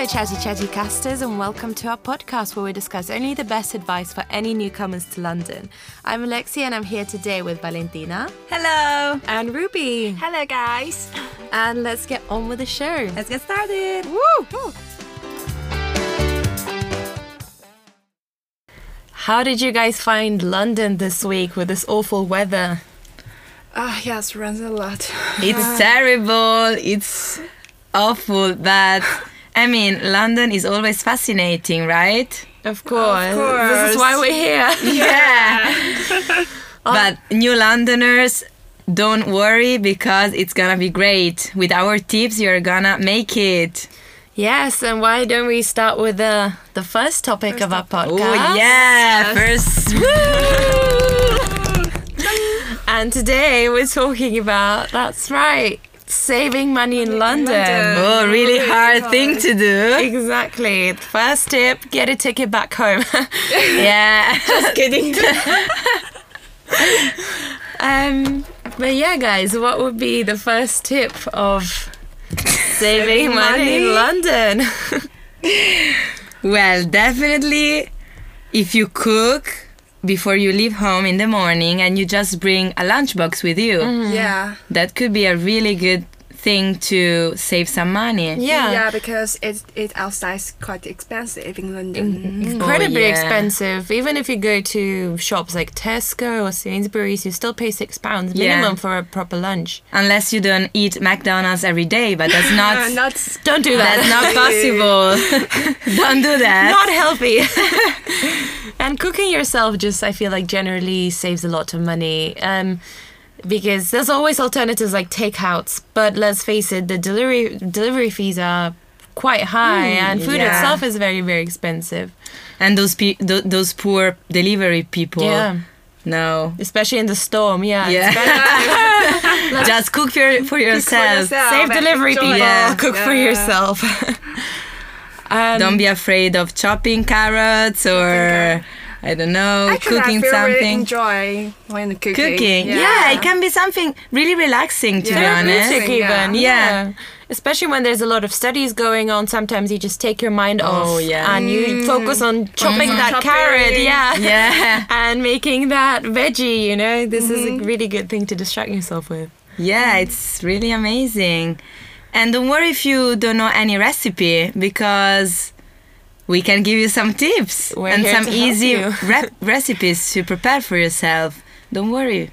Hello, chatty chatty casters, and welcome to our podcast where we discuss only the best advice for any newcomers to London. I'm Alexia, and I'm here today with Valentina Hello. and Ruby. Hello, guys. And let's get on with the show. Let's get started. Woo! How did you guys find London this week with this awful weather? Ah, yes, runs a lot. It's terrible. It's awful, but I mean, London is always fascinating, right? Of course. This course. is why we're here. Yeah. but new Londoners, don't worry because it's gonna be great. With our tips, you're gonna make it. yes, and why don't we start with the the first topic of our oh, podcast? Oh yeah, first. And today we're talking about that's right, saving money in London. London. Oh, really hard. thing to do. Exactly. First tip: get a ticket back home. Yeah. Just kidding. um, but yeah, guys, what would be the first tip of saving money in? London? Well, definitely if you cook before you leave home in the morning and you just bring a lunchbox with you, mm-hmm. yeah. that could be a really good thing to save some money. yeah. Yeah, because it it outside is quite expensive in London. Mm-hmm. Mm-hmm. Oh, Incredibly Oh, yeah. expensive. Even if you go to shops like Tesco or Sainsbury's, you still pay six pounds Yeah. minimum for a proper lunch. Unless you don't eat McDonald's every day, but that's not not Don't do that. that's not possible. don't do that. not healthy. And cooking yourself just I feel like generally saves a lot of money. Um because there's always alternatives like takeouts, but let's face it, the delivery delivery fees are quite high and food yeah. itself is very very expensive. and those pe- th- those poor delivery people. Yeah. No. Especially in the storm, yeah. Yeah. just cook for, for yourself. yourself. Save delivery people, Yeah. cook for yourself. um, Don't be afraid of chopping carrots or I don't know, Actually, cooking I feel really something. enjoy when cooking. Cooking, yeah. it can be something really relaxing to be Yeah. honest. Therapeutic Yeah. even, yeah. Especially when there's a lot of studies going on, sometimes you just take your mind off Oh, yeah. and you focus on chopping Mhm. that Chopping. carrot, yeah, Yeah, and making that veggie. You know, this is a really good thing to distract yourself with. yeah, it's really amazing. And don't worry if you don't know any recipe because we can give you some tips We're and some easy re- recipes to prepare for yourself. Don't worry.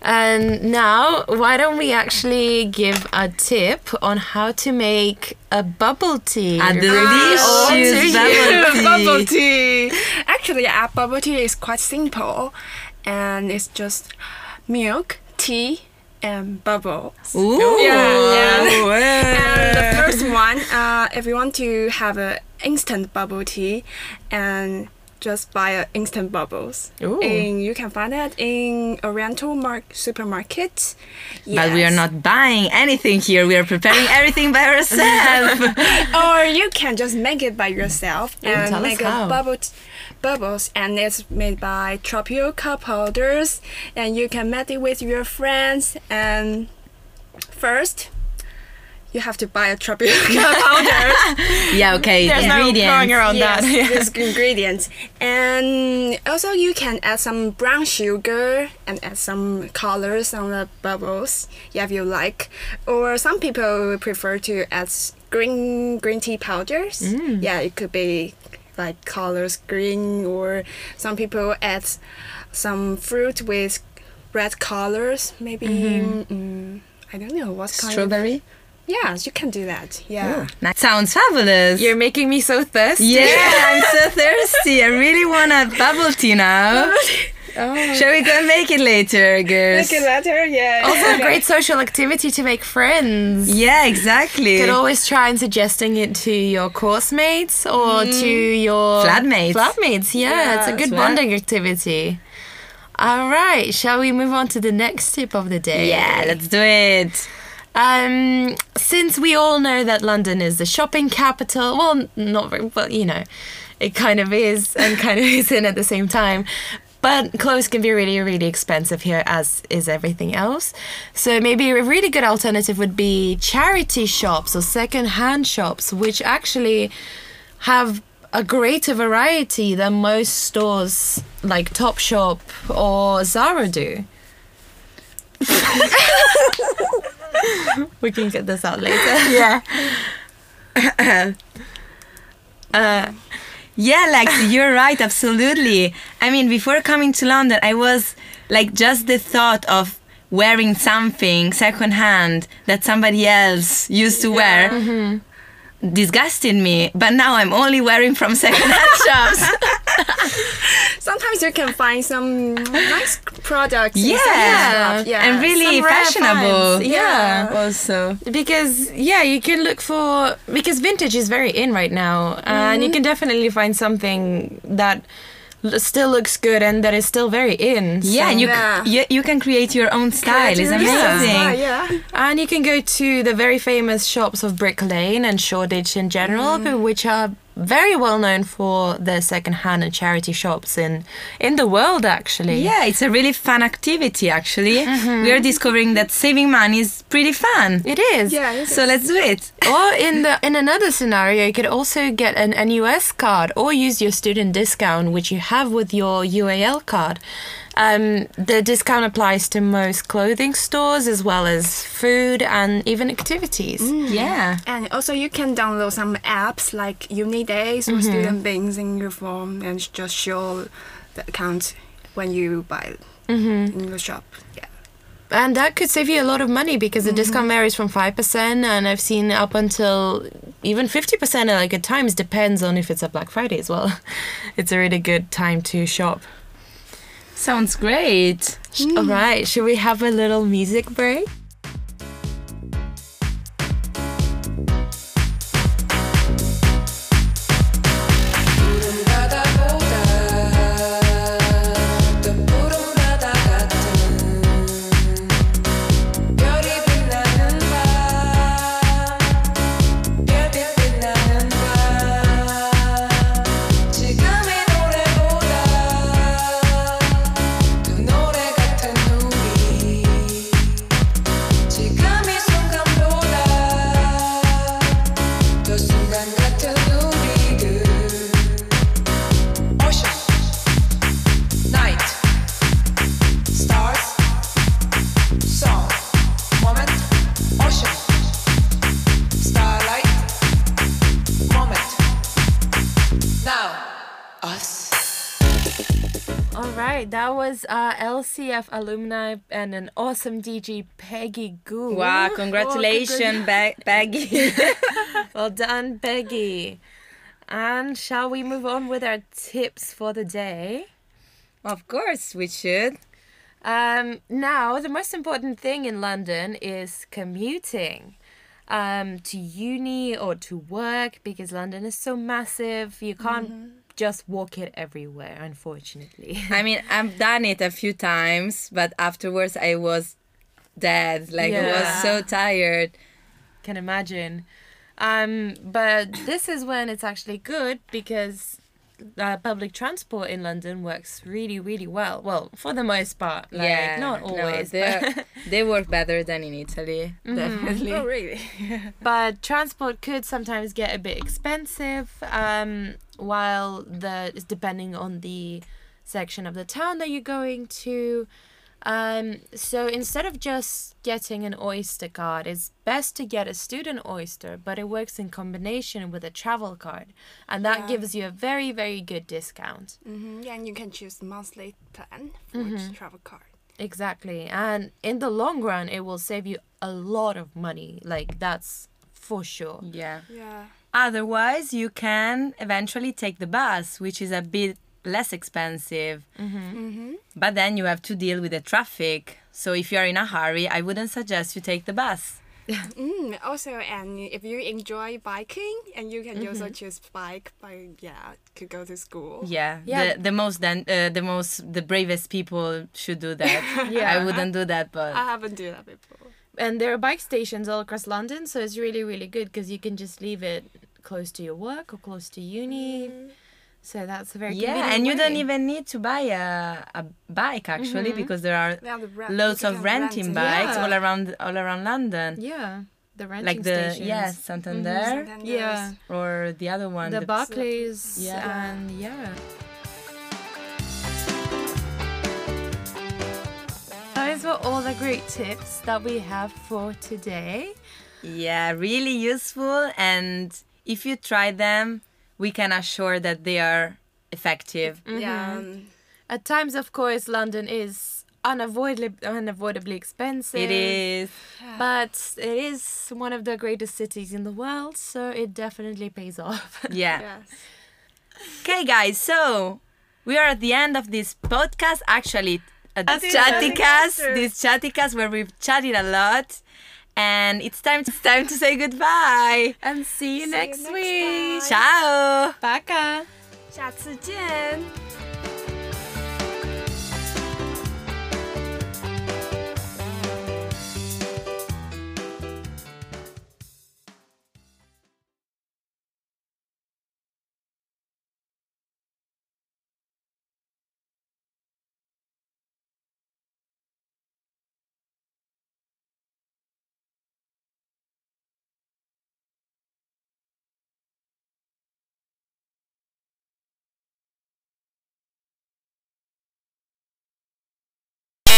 And now, why don't we actually give a tip on how to make a bubble tea? A delicious bubble tea. bubble tea. Actually, a bubble tea is quite simple, and it's just milk, tea, and bubbles. Ooh. Yeah, And the first one, uh, if you want to have an instant bubble tea, and just buy a instant bubbles. Ooh. And you can find it in Oriental mar- supermarket. But we are not buying anything here. We are preparing everything by ourselves. or you can just make it by yourself tell and make a bubble bubbles and it's made by tapioca powders and you can make it with your friends and first you have to buy a tapioca powder. Yeah, okay. There's no going around yes, that. these ingredients. And also you can add some brown sugar and add some colors on the bubbles yeah, if you like. Or some people prefer to add green green tea powders. Yeah it could be like colors green or some people add some fruit with red colors maybe mm, i don't know what kind of Strawberry? yes you can do that yeah That sounds fabulous. You're making me so thirsty. yeah, I'm so thirsty. I really want a bubble tea now. Oh. Shall we go and make it later, girls? Make it later, yeah. Also, a great social activity to make friends. Yeah, exactly. You could always try and suggesting it to your course mates or mm. to your Flatmates. Flatmates, yeah, it's a good flat- bonding activity. All right, shall we move on to the next tip of the day? yeah, let's do it. Um, since we all know that London is the shopping capital, well, not very, but you know, it kind of is and kind of isn't at the same time. But clothes can be really, really expensive here, as is everything else. So maybe a really good alternative would be charity shops or second-hand shops, which actually have a greater variety than most stores like Topshop or Zara do. we can get this out later. Yeah. uh, yeah, like you're right, absolutely. I mean, before coming to London, I was like just the thought of wearing something secondhand that somebody else used to wear disgusted me. But now I'm only wearing from secondhand shops. Sometimes you can find some nice products. Yeah. second yeah. and really some fashionable. finds, yeah. Also. because yeah you can look for because vintage is very in right now and you mm-hmm. can definitely find something that still looks good and that is still very in Yeah, so- and you, Yeah. you you can create your own style. It's amazing. style, yeah. and you can go to the very famous shops of brick lane and shoreditch in general but which are very well known for their second-hand and charity shops in in the world actually Yeah, it's a really fun activity actually. Mm-hmm. We are discovering that saving money is pretty fun. it is Yeah, it So is. let's do it. or in the in another scenario, you could also get an NUS card or use your student discount, which you have with your UAL card. Um, the discount applies to most clothing stores as well as food and even activities. Mm. Yeah. And also, you can download some apps like Unidays or mm-hmm. Student Beans in your phone and just show the account when you buy mm-hmm. in the shop. Yeah. And that could save you a lot of money because the mm-hmm. discount varies from 5% and I've seen up until even 50% like at times depends on if it's a Black Friday as well. It's a really good time to shop. Sounds great. Mm. All right, should we have a little music break? Now, us. All right, that was uh, LCF alumni and an awesome DJ, Peggy Goo. Wow, congratulations, ba- Baggy. Well done, Peggy. And shall we move on with our tips for the day? of course, we should. Um, now, the most important thing in London is commuting um, to uni or to work because London is so massive. You can't just walk it everywhere, unfortunately. I mean, I've done it a few times, but afterwards I was dead. Like, I was so tired. can imagine. Um, but this is when it's actually good because uh, public transport in London works really, really well. Well, for the most part, like, yeah. not always. they they work better than in Italy. Definitely. Oh, really? but transport could sometimes get a bit expensive. Um, while the depending on the section of the town that you're going to. Um, so instead of just getting an Oyster card, it's best to get a student Oyster, but it works in combination with a travel card, and that Yeah. gives you a very very good discount. hmm Yeah, and you can choose monthly plan for each travel card. Exactly, and in the long run, it will save you a lot of money. Like that's for sure. Yeah. Yeah. Otherwise, you can eventually take the bus, which is a bit less expensive. Mm-hmm. But then you have to deal with the traffic. So if you're in a hurry, I wouldn't suggest you take the bus. Mm, also, and if you enjoy biking, and you can also choose bike by yeah to go to school. Yeah, Yeah. The, the most then uh, the most the bravest people should do that. Yeah. I wouldn't do that, but I haven't do that before. and there are bike stations all across London, so it's really really good because you can just leave it close to your work or close to uni. So that's a very Yeah, and you don't even need to buy a, a bike actually mm-hmm. because there are Yeah, the rent- loads of renting rent bikes Yeah. all around all around London. Yeah, the renting like the stations. yes, Santander mm-hmm. Santander. Yeah, or the other one. the the- Barclays Yeah. and yeah. Those were all the great tips that we have for today. Yeah, really useful. And if you try them, we can assure that they are effective. Yeah. um, At times, of course, London is unavoidably unavoidably expensive. It is. but it is one of the greatest cities in the world, so it definitely pays off. Yeah. Yes. Okay, guys. So we are at the end of this podcast. Actually, at this the chattycast, Chattycast. this chattycast where we've chatted a lot, and it's time. It's time to say goodbye. and see you you next next week. time. Ciao. Baka. 下次见。